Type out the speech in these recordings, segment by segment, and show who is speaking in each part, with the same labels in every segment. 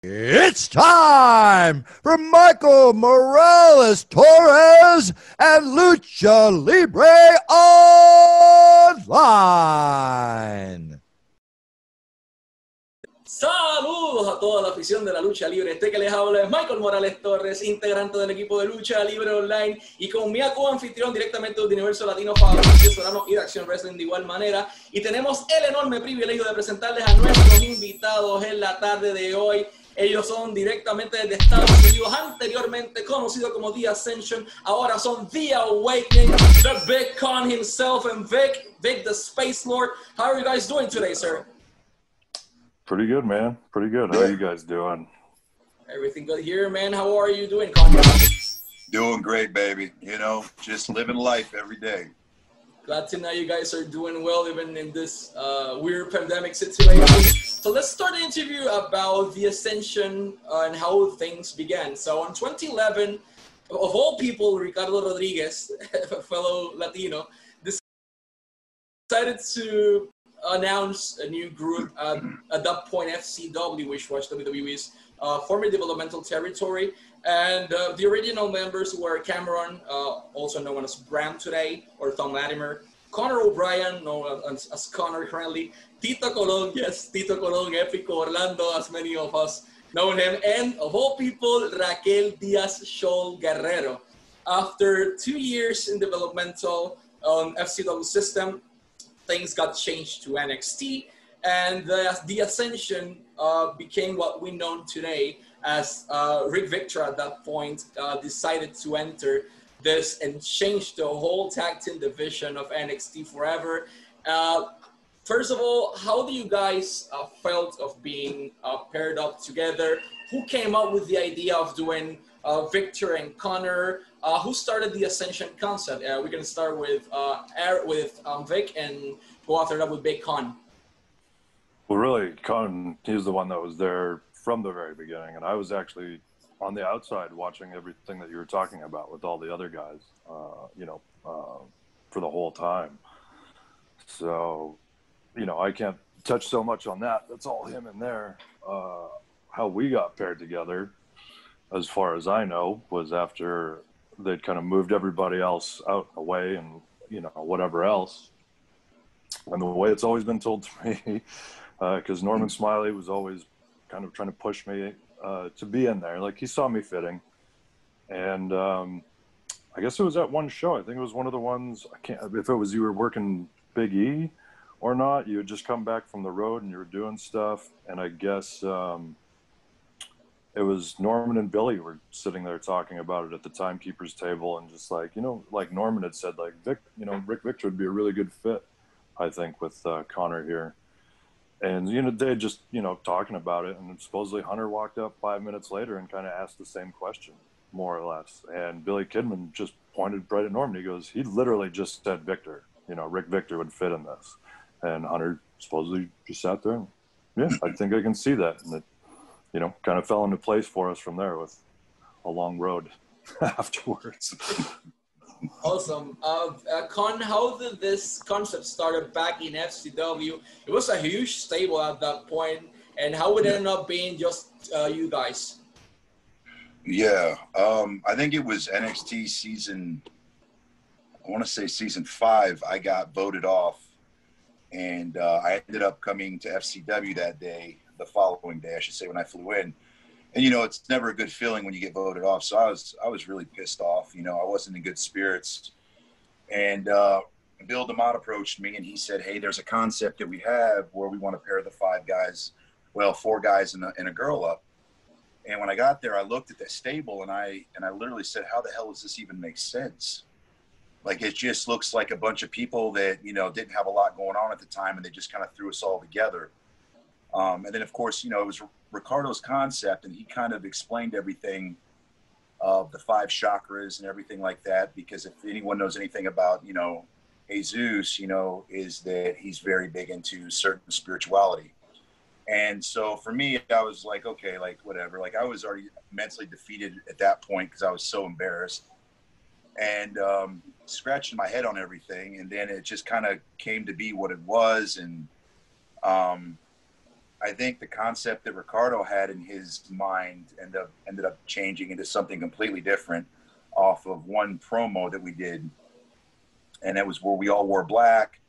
Speaker 1: It's time for Michael Morales Torres and Lucha Libre Online.
Speaker 2: Saludos a toda la afición de la lucha libre. Este que les habla es Michael Morales Torres, integrante del equipo de lucha libre online y con mi co-anfitrión directamente del universo latino, Fabricio Solano y de Acción Wrestling de igual manera. Y tenemos el enorme privilegio de presentarles a nuestros invitados en la tarde de hoy. Ellos son directamente desde Estados Unidos, anteriormente conocido como The Ascension, ahora son The Awakening, the Big Con himself, and Vic, Vic the Space Lord. How are you guys doing today, sir?
Speaker 3: Pretty good, man. Pretty good. How are you guys doing?
Speaker 2: Everything good here, man. How are you doing, Con?
Speaker 4: Doing great, baby. You know, just living life every day.
Speaker 2: Glad to know you guys are doing well, even in this uh, weird pandemic situation. So let's start the interview about the ascension uh, and how things began. So in 2011, of all people, Ricardo Rodriguez, a fellow Latino, decided to announce a new group at that point, FCW, which was WWE's uh, former developmental territory. And uh, the original members were Cameron, uh, also known as Bram today, or Tom Latimer, Connor O'Brien, known as, Connor currently, Tito Colon, yes, Tito Colon, Epico Orlando, as many of us know him, and of all people, Raquel Diaz Shaul Guerrero. After two years in developmental um, FCW system, things got changed to NXT, and the, the Ascension uh, became what we know today as uh, Rick Victor at that point uh, decided to enter this and change the whole tag team division of NXT forever. Uh, first of all, how do you guys uh, felt of being uh, paired up together? Who came up with the idea of doing uh, Victor and Connor? Uh, who started the Ascension concept? Uh, we're gonna start with Eric, with um, Vic and go after that with Big Con.
Speaker 3: Well, really, Con, he's the one that was there from the very beginning, and I was actually on the outside watching everything that you were talking about with all the other guys, uh, you know, uh, for the whole time. So, you know, I can't touch so much on that. That's all him in there. Uh, how we got paired together, as far as I know, was after they'd kind of moved everybody else out away and, you know, whatever else. And the way it's always been told to me, because uh, Norman Smiley was always kind of trying to push me uh, to be in there. Like he saw me fitting, and um, I guess it was at one show. I think it was one of the ones. I can't if it was you were working Big E or not. You had just come back from the road and you were doing stuff, and I guess um, it was Norman and Billy were sitting there talking about it at the timekeepers table, and just like you know, like Norman had said, like Vic, you know, Rick Victor would be a really good fit, I think, with uh, Connor here and you know they just you know talking about it and supposedly hunter walked up five minutes later and kind of asked the same question more or less. And billy kidman just pointed right at norman. He goes he literally just said victor you know rick victor would fit in this. And hunter supposedly just sat there and yeah i think i can see that. And it you know kind of fell into place for us from there with a long road afterwards
Speaker 2: Awesome. Uh, uh, Con, how did this concept started back in FCW? It was a huge stable at that point, and how would it end up being just uh, you guys?
Speaker 4: Yeah, um, I think it was NXT season. I want to say season five. I got voted off, and uh, I ended up coming to FCW that day, the following day, I should say, when I flew in and you know it's never a good feeling when you get voted off. So i was i was really pissed off you know i wasn't in good spirits. And uh, bill demott approached me and he said hey there's a concept that we have where we want to pair the five guys well four guys and a, and a girl up. And when i got there i looked at the stable and i and i literally said how the hell does this even make sense? Like it just looks like a bunch of people that you know didn't have a lot going on at the time and they just kind of threw us all together um, and then, of course, you know, it was Ricardo's concept, and he kind of explained everything of the five chakras and everything like that. Because if anyone knows anything about, you know, Jesus, you know, is that he's very big into certain spirituality. And so for me, I was like, okay, like whatever. Like I was already mentally defeated at that point because I was so embarrassed and um, scratching my head on everything. And then it just kind of came to be what it was. And um, I think the concept that Ricardo had in his mind ended up ended up changing into something completely different off of one promo that we did, and that was where we all wore black.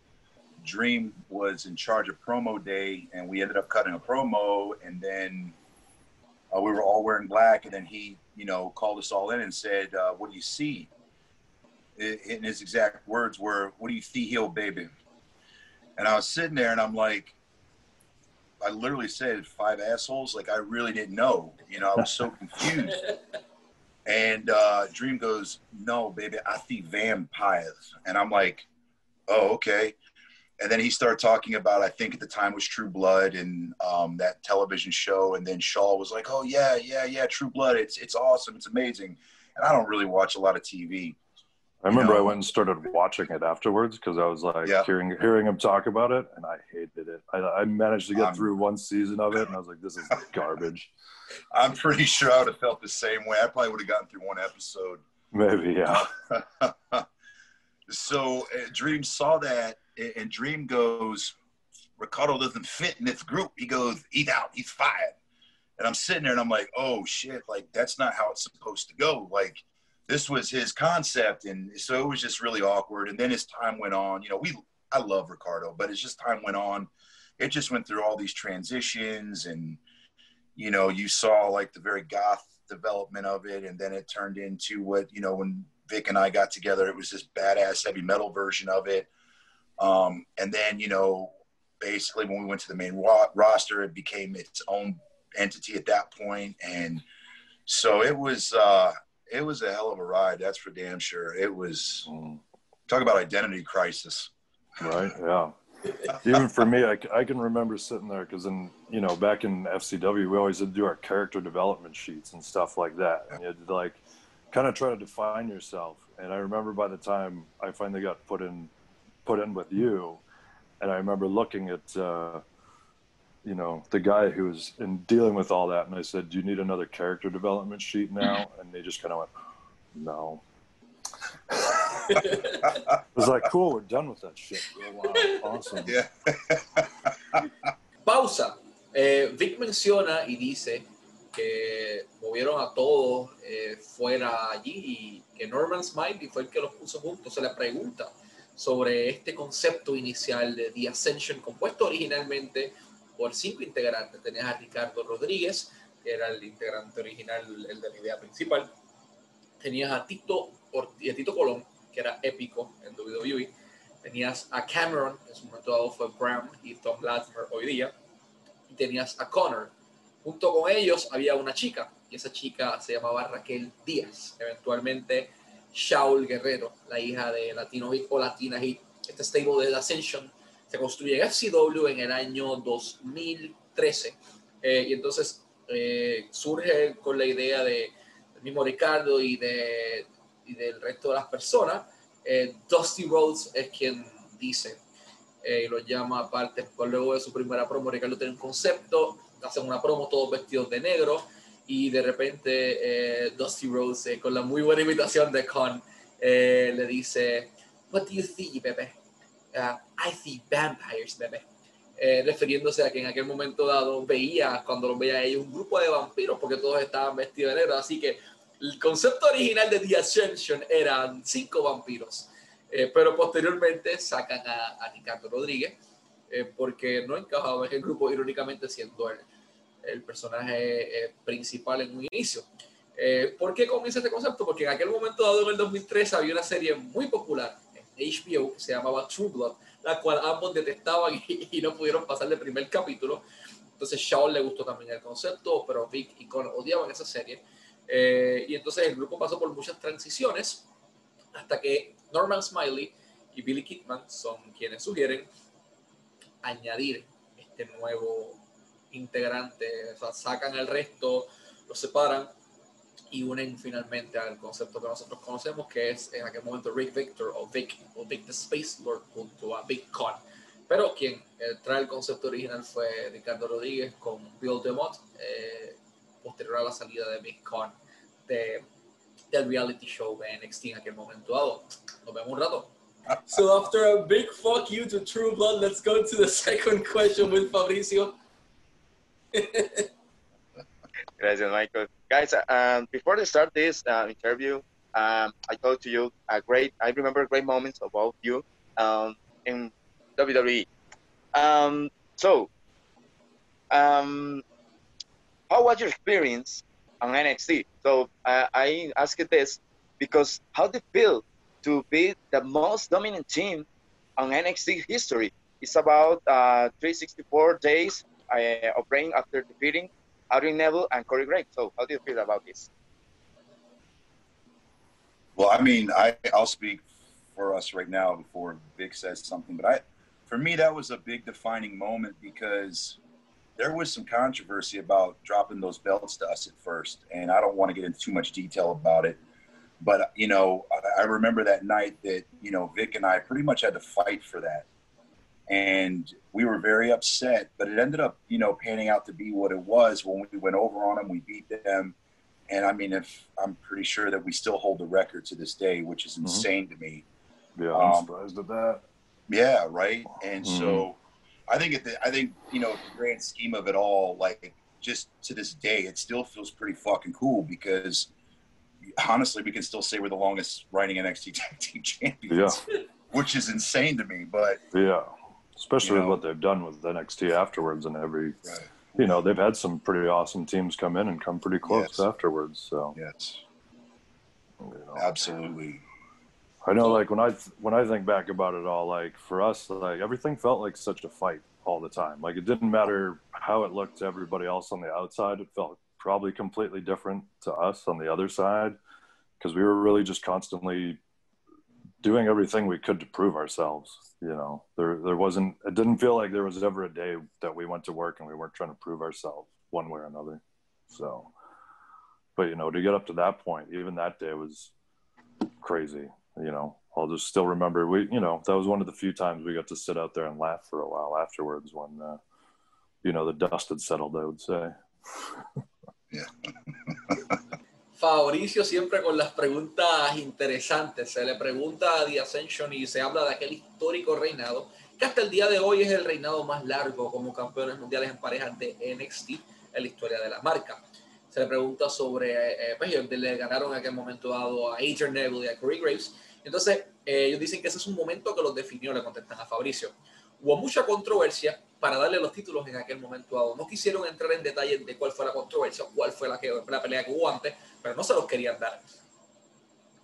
Speaker 4: Dream was in charge of promo day, and we ended up cutting a promo, and then uh, we were all wearing black, and then he, you know, called us all in and said, uh, "What do you see?" And his exact words were, "What do you see, heel baby?" And I was sitting there, and I'm like, I literally said five assholes. Like I really didn't know. You know, I was so confused. and uh, Dream goes, "No, baby, I see vampires." And I'm like, "Oh, okay." And then he started talking about, I think at the time was True Blood and um, that television show. And then Shaul was like, "Oh yeah, yeah, yeah, True Blood. It's it's awesome. It's amazing." And I don't really watch a lot of TV.
Speaker 3: I remember
Speaker 4: You know?
Speaker 3: I went and started watching it afterwards because I was like
Speaker 4: Yeah.
Speaker 3: hearing hearing him talk about it, and I hated it. I, I managed to get through one season of it, and I was like, "This is garbage."
Speaker 4: I'm pretty sure I would have felt the same way. I probably would have gotten through one episode.
Speaker 3: Maybe, yeah.
Speaker 4: so uh, Dream saw that, and- and Dream goes, Ricardo doesn't fit in this group. He goes, he's out, he's fired. And I'm sitting there and I'm like, oh shit, like that's not how it's supposed to go. Like this was his concept. And so it was just really awkward. And then as time went on, you know, we, I love Ricardo, but as just time went on, it just went through all these transitions and, you know, you saw like the very goth development of it. And then it turned into what, you know, when Vic and I got together, it was this badass heavy metal version of it. Um, and then, you know, basically when we went to the main ro- roster, it became its own entity at that point. And so it was, uh, it was a hell of a ride. That's for damn sure. It was
Speaker 3: Mm,
Speaker 4: talk about identity crisis.
Speaker 3: right, yeah. Even for me, I, I can remember sitting there because in you know back in FCW, we always to do our character development sheets and stuff like that, and you had like kind of try to define yourself. And I remember by the time I finally got put in put in with you, and I remember looking at uh, you know the guy who was in dealing with all that, and I said, "Do you need another character development sheet now?" And they just kind of went, "No." I was like, "Cool, we're done with that shit." Wow, awesome.
Speaker 4: Yeah.
Speaker 5: Pausa. Eh, Vic menciona y dice que movieron a todos eh, fuera allí y que Norman Smiley fue el que los puso juntos. Se le pregunta sobre este concepto inicial de The Ascension, compuesto originalmente por cinco integrantes. Tenías a Ricardo Rodríguez, que era el integrante original, el de la idea principal. Tenías a Tito, Tito Colón, que era épico en WWE. Tenías a Cameron, que en su momento fue Brown y Tom Latimer hoy día. Y tenías a Connor. Junto con ellos había una chica, y esa chica se llamaba Raquel Díaz. Eventualmente, Shaul Guerrero, la hija de Latino Hit o Latina Hit. Este stable de Ascension se construye FCW en el año 2013. Eh, y entonces eh, surge con la idea de, del mismo Ricardo y, de, y del resto de las personas. Eh, Dusty Rhodes es quien dice y lo llama aparte. Pues luego de su primera promo, Ricardo tiene un concepto, hacen una promo todos vestidos de negro y de repente Dusty Rhodes, con la muy buena imitación de eh, le dice, What do you see, bebé? Uh, I see vampires, bebé. Eh, refiriéndose a que en aquel momento dado veía, cuando los veía ellos, un grupo de vampiros porque todos estaban vestidos de negro. Así que el concepto original de The Ascension eran cinco vampiros. Eh, pero posteriormente sacan a, a Ricardo Rodríguez eh, porque no encajaba en el grupo, irónicamente siendo el, el personaje eh, principal en un inicio. Eh, ¿Por qué comienza este concepto? Porque en aquel momento dado, en el 2003, había una serie muy popular HBO que se llamaba True Blood, la cual ambos detestaban y, y no pudieron pasar el primer capítulo. Entonces, Shawn le gustó también el concepto, pero Vic y Con odiaban esa serie. Eh, y entonces el grupo pasó por muchas transiciones hasta que Norman Smiley y Billy Kidman son quienes sugieren añadir este nuevo integrante, o sea, sacan el resto, lo separan y unen finalmente al concepto que nosotros conocemos, que es en aquel momento Rick Victor o Vic, o Vic the Space Lord junto a Big Con. Pero quien eh, trae el concepto original fue Ricardo Rodríguez con Bill DeMott, eh, posterior a la salida de Big Con de, del reality show de NXT en aquel momento dado. Nos vemos un rato. So after a big fuck you to True Blood, let's go to the second question with Fabricio.
Speaker 6: Gracias, Michael. Guys, um, before they start this uh, interview, um, I told to you a great. I remember great moments about you um, in WWE. Um, so, um, how was your experience on NXT? So uh, I you this because how did it feel to be the most dominant team on NXT history? It's about uh, 364 days uh, of reign after defeating Adrian Neville and Corey Graves. So how do you feel about this?
Speaker 4: Well, I mean, I I'll speak for us right now before Vic says something, but I, for me, that was a big defining moment because there was some controversy about dropping those belts to us at first, and I don't want to get into too much detail about it. But you know, I remember that night that you know Vic and I pretty much had to fight for that, and we were very upset. But it ended up, you know, panning out to be what it was when we went over on them. We beat them, and I mean, if I'm pretty sure that we still hold the record to this day, which is insane mm-hmm. to me.
Speaker 3: Yeah, I'm um, surprised at that.
Speaker 4: Yeah, right. And mm-hmm. so, I think at the, I think you know the grand scheme of it all, like just to this day, it still feels pretty fucking cool because honestly, we can still say we're the longest reigning NXT Tag Team Champions. Yeah. Which is insane to me, but
Speaker 3: yeah, especially you know, with what they've done with NXT afterwards and every. Right. You know they've had some pretty awesome teams come in and come pretty close yes. afterwards. So
Speaker 4: yes, you know. absolutely.
Speaker 3: I know, like when I when I think back about it all, like for us, like everything felt like such a fight all the time. Like it didn't matter how it looked to everybody else on the outside; it felt probably completely different to us on the other side because we were really just constantly doing everything we could to prove ourselves. You know, there there wasn't it didn't feel like there was ever a day that we went to work and we weren't trying to prove ourselves one way or another. So, but you know, to get up to that point, even that day was crazy. You know, I'll just still remember we, you know, that was one of the few times we got to sit out there and laugh for a while afterwards when, uh, you know, the dust had settled. I would say.
Speaker 5: Fabricio siempre con las preguntas interesantes. Se le pregunta a The Ascension y se habla de aquel histórico reinado, que hasta el día de hoy es el reinado más largo como campeones mundiales en parejas de NXT en la historia de la marca. Se le pregunta sobre, eh, pues le ganaron en aquel momento dado a Adrian Neville y a Corey Graves. Entonces, eh, ellos dicen que ese es un momento que los definió, le contestan a Fabricio. Hubo mucha controversia para darle los títulos en aquel momento dado. No quisieron entrar en detalle de cuál fue la controversia, cuál fue la, que, la pelea que hubo antes, pero no se los querían dar.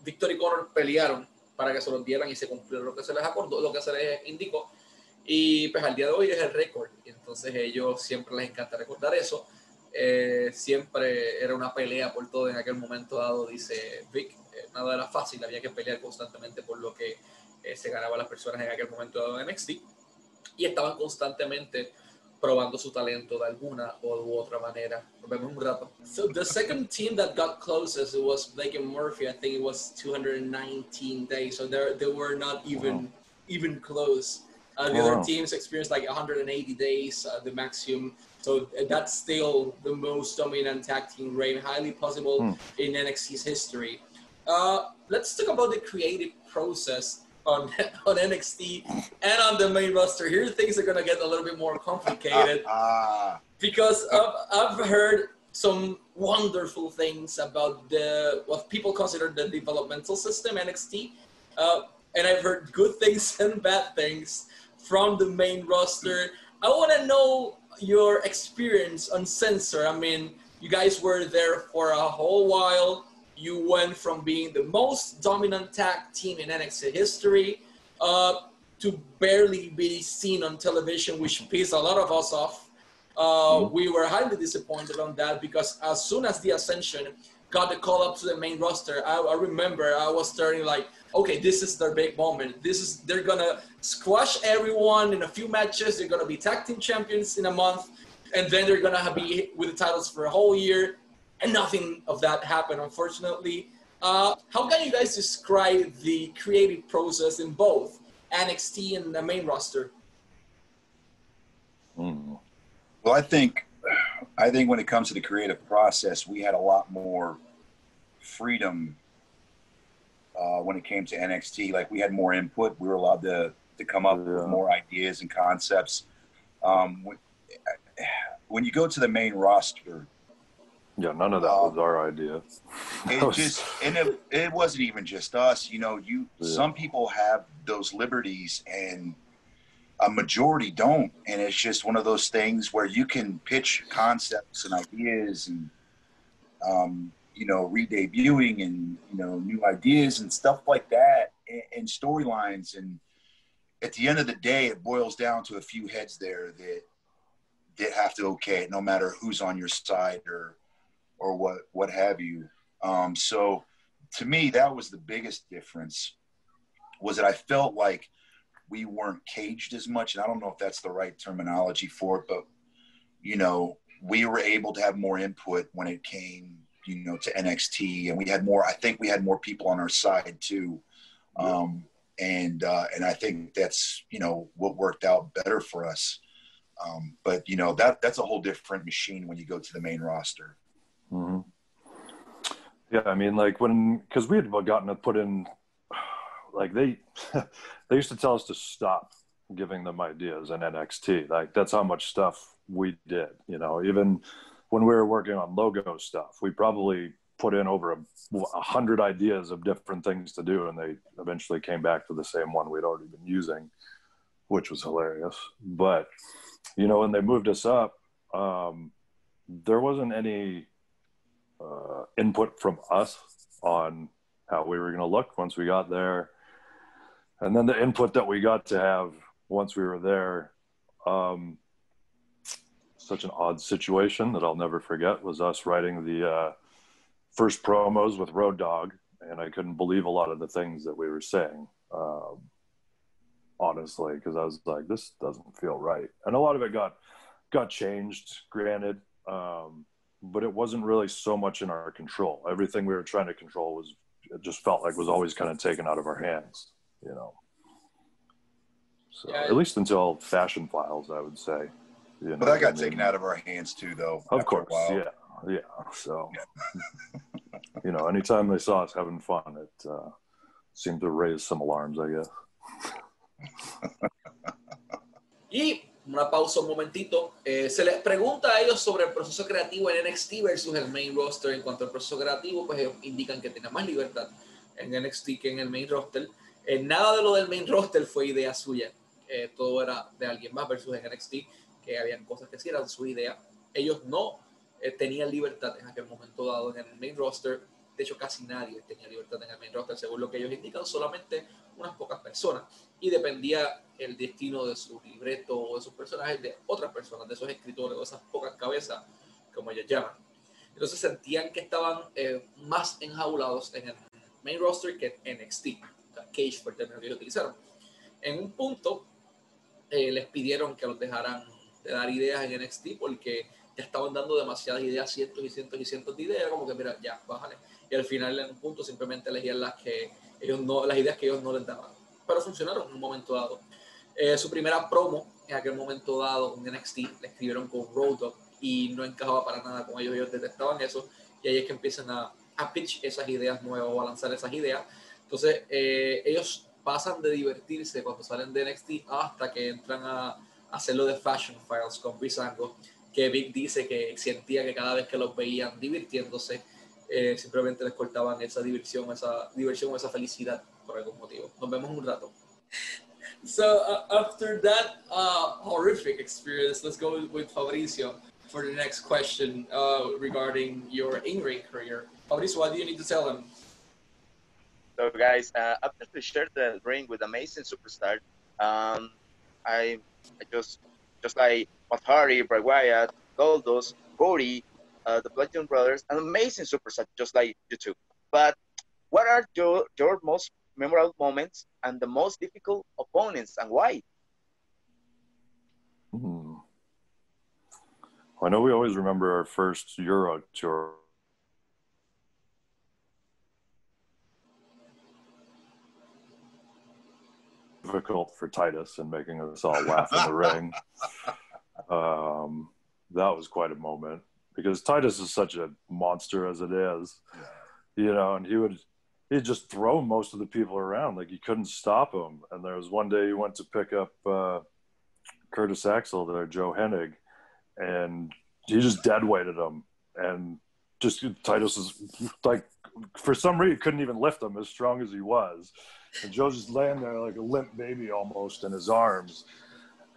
Speaker 5: Victor y Conor pelearon para que se los dieran y se cumplió lo que se les acordó, lo que se les indicó. Y pues al día de hoy es el récord. Entonces ellos siempre les encanta recordar eso. Eh, siempre era una pelea por todo en aquel momento dado, dice Vic. Eh, nada era fácil, había que pelear constantemente por lo que eh, se ganaba las personas en aquel momento dado en NXT. Y estaban constantemente probando su talento de alguna u otra manera. Nos vemos un rato. So the second team that got closest it was Blake and Murphy. I think it was 219 days. So they they were not even wow. even close. Uh, the wow. other teams experienced like 180 days, uh, the maximum. So that's still the most dominant tag team reign, highly possible hmm. in NXT's history. Uh, let's talk about the creative process on on NXT and on the main roster. Here, things are gonna get a little bit more complicated because I've, I've heard some wonderful things about the what people consider the developmental system NXT, uh, and I've heard good things and bad things from the main roster. I want to know your experience on Censor. I mean, you guys were there for a whole while you went from being the most dominant tag team in NXT history uh, to barely be seen on television, which pissed a lot of us off. Uh, mm-hmm. we were highly disappointed on that because as soon as the Ascension got the call up to the main roster, I, I remember I was starting like, okay, this is their big moment. This is they're gonna squash everyone in a few matches. They're gonna be tag team champions in a month, and then they're gonna be with the titles for a whole year and nothing of that happened, unfortunately. Uh, how can you guys describe the creative process in both NXT and the main roster?
Speaker 4: Mm. Well, I think, I think when it comes to the creative process, we had a lot more freedom uh, when it came to NXT. Like we had more input. We were allowed to to come up yeah. with more ideas and concepts. Um, when you go to the main roster,
Speaker 3: Yeah, none of that
Speaker 4: Um,
Speaker 3: was our idea.
Speaker 4: it just and it, it wasn't even just us you know you
Speaker 3: Yeah.
Speaker 4: some people have those liberties and a majority don't and it's just one of those things where you can pitch concepts and ideas and um, you know re-debuting and you know new ideas and stuff like that and, and storylines and at the end of the day it boils down to a few heads there that that have to okay it no matter who's on your side or or what what have you um, so to me, that was the biggest difference. Was that I felt like we weren't caged as much, and I don't know if that's the right terminology for it, but you know, we were able to have more input when it came, you know, to NXT, and we had more. I think we had more people on our side too, um, and uh, and I think that's you know what worked out better for us. Um, but you know that that's a whole different machine when you go to the main roster.
Speaker 3: Hmm Yeah, I mean, like when because we had gotten to put in, like they they used to tell us to stop giving them ideas in NXT. Like that's how much stuff we did. You know, even when we were working on logo stuff, we probably put in over a, a hundred ideas of different things to do, and they eventually came back to the same one we'd already been using, which was hilarious. But you know, when they moved us up, um, there wasn't any uh, input from us on how we were going to look once we got there. And then the input that we got to have once we were there, um, such an odd situation that I'll never forget was us writing the uh, first promos with Road Dogg. And I couldn't believe a lot of the things that we were saying, um, honestly, because I was like, this doesn't feel right. And a lot of it got got changed, granted. Um, but it wasn't really so much in our control. Everything we were trying to control was it just felt like was always kind of taken out of our hands, you know. So
Speaker 5: Yeah.
Speaker 3: at least until fashion files, I would say. You know,
Speaker 4: But that got
Speaker 3: I mean,
Speaker 4: taken out of our hands too, though.
Speaker 3: Of course, yeah, yeah. So, you know, anytime they saw us having fun, it uh, seemed to raise some alarms, I guess.
Speaker 5: Y una pausa un momentito. Eh, se les pregunta a ellos sobre el proceso creativo en NXT versus el main roster. En cuanto al proceso creativo, pues ellos indican que tienen más libertad en NXT que en el main roster. Eh, nada de lo del main roster fue idea suya. Eh, todo era de alguien más versus en NXT, que habían cosas que sí eran su idea. Ellos no eh, tenían libertad en aquel momento dado en el main roster. De hecho, casi nadie tenía libertad en el main roster, según lo que ellos indican, solamente unas pocas personas. Y dependía el destino de su libreto o de sus personajes de otras personas, de esos escritores o esas pocas cabezas, como ellos llaman. Entonces sentían que estaban eh, más enjaulados en el main roster que en NXT. Cage fue el término que ellos utilizaron. En un punto eh, les pidieron que los dejaran de dar ideas en NXT porque ya estaban dando demasiadas ideas, cientos y cientos y cientos de ideas, como que mira, ya, bájale. Y al final en un punto simplemente elegían las que ellos no, las ideas que ellos no les daban. Pero funcionaron en un momento dado. Eh, su primera promo en aquel momento dado con NXT le escribieron con Road Dogg y no encajaba para nada con ellos, ellos detestaban eso y ahí es que empiezan a, a pitch esas ideas nuevas o a lanzar esas ideas. Entonces eh, ellos pasan de divertirse cuando salen de NXT hasta que entran a, hacerlo de Fashion Files con Brisango, que Vic dice que sentía que cada vez que los veían divirtiéndose, eh, simplemente les cortaban esa diversión, esa diversión o esa felicidad por algún motivo. Nos vemos un rato. So uh, after that uh, horrific experience, let's go with Fabricio for the next question uh, regarding your in-ring career. Fabricio, what do you need to tell them?
Speaker 6: So, guys, uh, after we shared the ring with amazing superstar, um, I, I just just like Matt Hardy, Bray Wyatt, Goldust, Cody, uh, the Bludgeon Brothers, an amazing superstar, just like you two. But what are your your most memorable moments and the most difficult opponents, and why?
Speaker 3: Hmm. I know we always remember our first Euro tour. Difficult for Titus and making us all laugh in the ring. Um, that was quite a moment because Titus is such a monster as it is, you know, and he would he'd just throw most of the people around like you couldn't stop him. And there was one day he went to pick up uh, Curtis Axel there, Joe Hennig, and he just dead weighted him, and just Titus is like for some reason couldn't even lift him as strong as he was, and Joe's just laying there like a limp baby almost in his arms,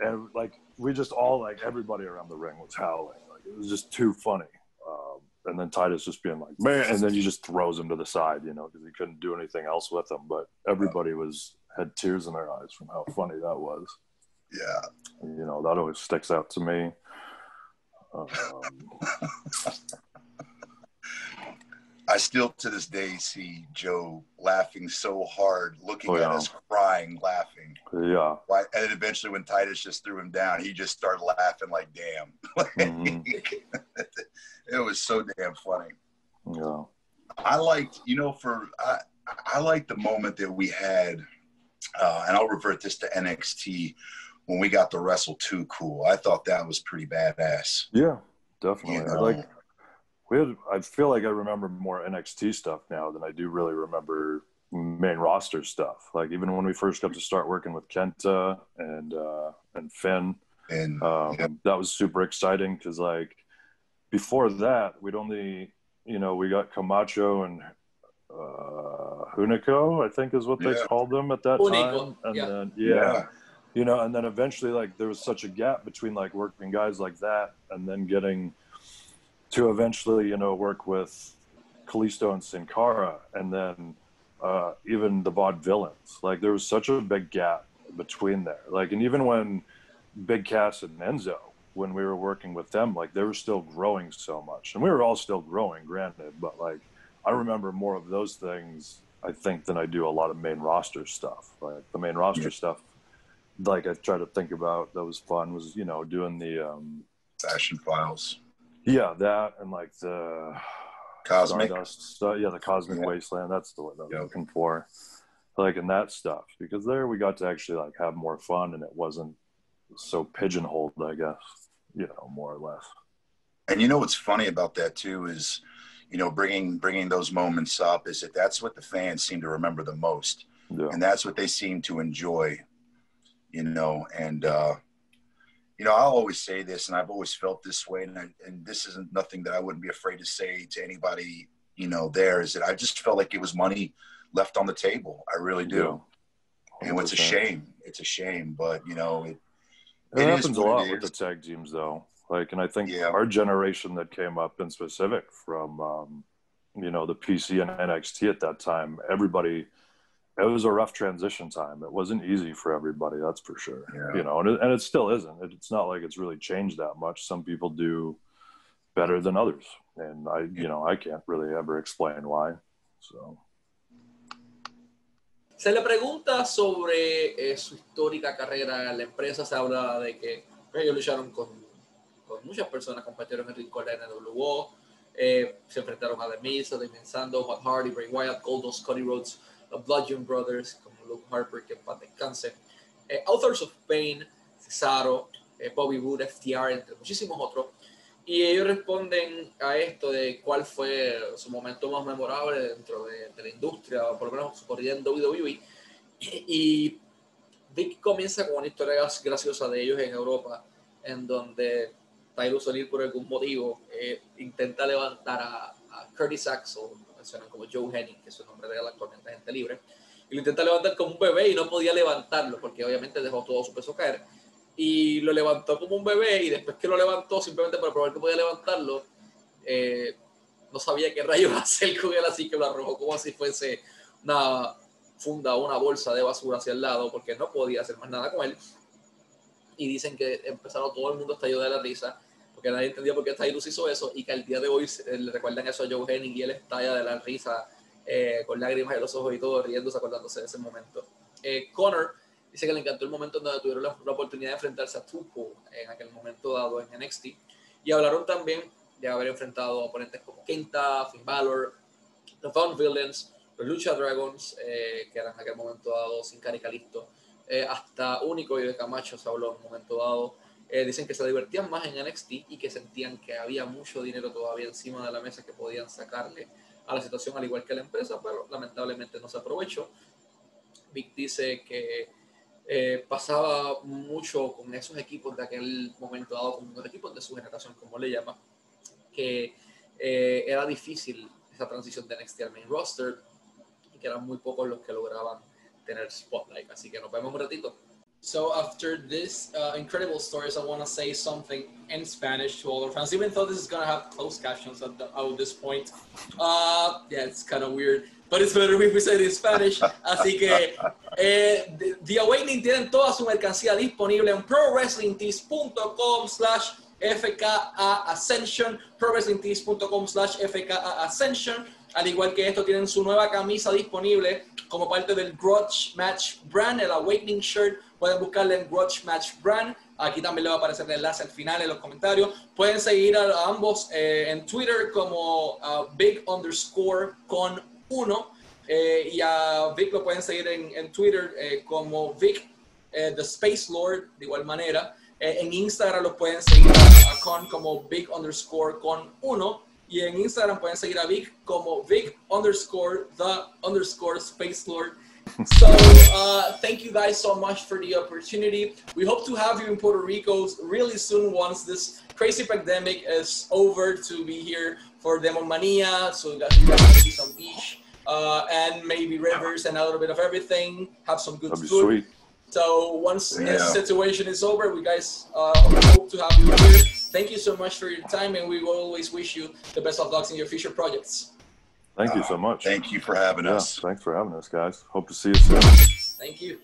Speaker 3: and like we just all like everybody around the ring was howling, it was just too funny. Um, and then Titus just being like, man, and then he just throws him to the side, you know, because he couldn't do anything else with him. But everybody was had tears in their eyes from how funny that was.
Speaker 4: Yeah.
Speaker 3: You know, that always sticks out to me. Um,
Speaker 4: I still to this day see Joe laughing so hard, looking
Speaker 3: Oh,
Speaker 4: at us, crying, laughing.
Speaker 3: yeah.
Speaker 4: Why- And then eventually, when Titus just threw him down, he just started laughing like, "Damn!"
Speaker 3: Mhm.
Speaker 4: it was so damn funny.
Speaker 3: Yeah.
Speaker 4: I liked, you know, for I, I liked the moment that we had, uh, and I'll revert this to NXT when we got the Wrestle Too Cool. I thought that was pretty badass.
Speaker 3: Yeah. Definitely.
Speaker 4: You
Speaker 3: I? Like we had I feel like I remember more NXT stuff now than I do really remember main roster stuff. Like even when we first got to start working with Kenta and uh and Finn,
Speaker 4: And
Speaker 3: um,
Speaker 4: Yep.
Speaker 3: that was super exciting because like before that we'd only you know we got Camacho and uh Hunico I think is what they
Speaker 4: Yeah.
Speaker 3: called them at that
Speaker 5: Hunico,
Speaker 3: time and
Speaker 5: yeah.
Speaker 3: then yeah, you know and then eventually like there was such a gap between like working guys like that and then getting to eventually you know work with Kalisto and Sin Cara and then uh, even the vaudevillains like there was such a big gap between there. Like and even when Big Cass and Enzo when we were working with them like they were still growing so much. And we were all still growing granted but like I remember more of those things I think than I do a lot of main roster stuff. Like the main roster
Speaker 4: Yeah.
Speaker 3: stuff like I try to think about that was fun was you know doing the um
Speaker 4: Fashion Files,
Speaker 3: yeah that and like the
Speaker 4: Cosmic.
Speaker 3: Stardust, uh, yeah the Cosmic
Speaker 4: Yeah.
Speaker 3: Wasteland that's the one I was
Speaker 4: Yep.
Speaker 3: looking for like in that stuff because there we got to actually like have more fun and it wasn't so pigeonholed I guess you know more or less
Speaker 4: And you know what's funny about that too is, you know, bringing bringing those moments up is that that's what the fans seem to remember the most.
Speaker 3: yeah
Speaker 4: and that's what they seem to enjoy you know and uh you know i'll always say this and i've always felt this way and, I, and this isn't nothing that i wouldn't be afraid to say to anybody you know there is that i just felt like it was money left on the table. I really do. And it's a shame. It's a shame but you know it,
Speaker 3: It,
Speaker 4: It
Speaker 3: happens a lot with the tag teams, though. Like, and I think
Speaker 4: Yeah.
Speaker 3: our generation that came up in specific from, um, you know, the PC and NXT at that time, everybody, it was a rough transition time. It wasn't easy for everybody, that's for sure.
Speaker 4: Yeah.
Speaker 3: You know, and it, and it still isn't. It, it's not like it's really changed that much. Some people do better than others, and I, you know, I can't really ever explain why. So.
Speaker 5: Se le pregunta sobre eh, su histórica carrera en la empresa, se habla de que ellos lucharon con, con muchas personas, competieron en el rincón de NWO, eh, se enfrentaron a The Miz, a Damien Sandow, Matt Hardy, Bray Wyatt, Goldust, Cody Rhodes, los Bludgeon Brothers, como Luke Harper, que paz descanse, eh, Authors of Pain, Cesaro, eh, Bobby Wood, FTR, entre muchísimos otros. Y ellos responden a esto de cuál fue su momento más memorable dentro de, la industria, o por lo menos su corrida en WWE. Y Vic comienza con una historia gra- graciosa de ellos en Europa, en donde Tyrus O'Neill, por algún motivo, eh, intenta levantar a, Curtis Axel, mencionan como Joe Henning, que es su nombre real actualmente agente libre, y lo intenta levantar como un bebé y no podía levantarlo, porque obviamente dejó todo su peso caer y lo levantó como un bebé y después que lo levantó simplemente para probar que podía levantarlo, eh, no sabía qué rayos hacer con él, así que lo arrojó como si fuese una funda o una bolsa de basura hacia el lado porque no podía hacer más nada con él. Y dicen que empezaron todo el mundo estalló de la risa porque nadie entendía por qué Tyrus hizo eso y que al día de hoy eh, le recuerdan eso a Joe Henning y él estalla de la risa eh, con lágrimas en los ojos y todo, riéndose, acordándose de ese momento. Eh, Connor dice que le encantó el momento en donde tuvieron la, la oportunidad de enfrentarse a Tupo en aquel momento dado en NXT. Y hablaron también de haber enfrentado oponentes como Kenta, Finn Balor, The Found Villains, los Lucha Dragons, eh, que eran en aquel momento dado sin Cara y Calisto, eh, hasta Único y de Camacho se habló en un momento dado. Eh, dicen que se divertían más en NXT y que sentían que había mucho dinero todavía encima de la mesa que podían sacarle a la situación, al igual que la empresa, pero lamentablemente no se aprovechó. Vic dice que
Speaker 2: eh, pasaba mucho con esos equipos de aquel momento dado, con los equipos de su generación, como le llama, que eh, era difícil esa transición de NXT al main roster y que eran muy pocos los que lograban tener spotlight. Así que nos vemos un ratito. So after this uh, incredible stories, I want to say something in Spanish to all our fans. Even though this is gonna have closed captions at, the, at this point, uh, yeah, it's kind of weird, but it's better if we say it in Spanish. Así que eh, The, Awakening tienen toda su mercancía disponible en prowrestlingtees.com slash FKA Ascension, prowrestlingtees.com slash FKA Ascension. Al igual que esto, tienen su nueva camisa disponible como parte del Grudge Match Brand, el Awakening Shirt. Pueden buscarle en Grudge Match Brand. Aquí también le va a aparecer el enlace al final en los comentarios. Pueden seguir a, ambos eh, en Twitter como Big underscore con uno. Eh, y a Vic lo pueden seguir en, Twitter eh, como Vic The Space Lord, de igual manera. En Instagram los pueden seguir a, a Con como Big underscore con uno. Y en Instagram pueden seguir a Vic como Vic underscore the underscore Space Lord. So uh, thank you guys so much for the opportunity. We hope to have you in Puerto Rico really soon once this crazy pandemic is over to be here for Demon Mania. So you guys can see some beach uh, and maybe rivers and a little bit of everything. Have some good
Speaker 3: That'd be
Speaker 2: food.
Speaker 3: sweet.
Speaker 2: So once this situation is over, we guys uh, hope to have you here. Thank you so much for your time, and we will always wish you the best of luck in your future projects.
Speaker 3: Thank you uh, so much.
Speaker 4: Thank you for having
Speaker 3: yeah,
Speaker 4: us.
Speaker 3: thanks for having us, guys. Hope to see you soon.
Speaker 2: Thank you.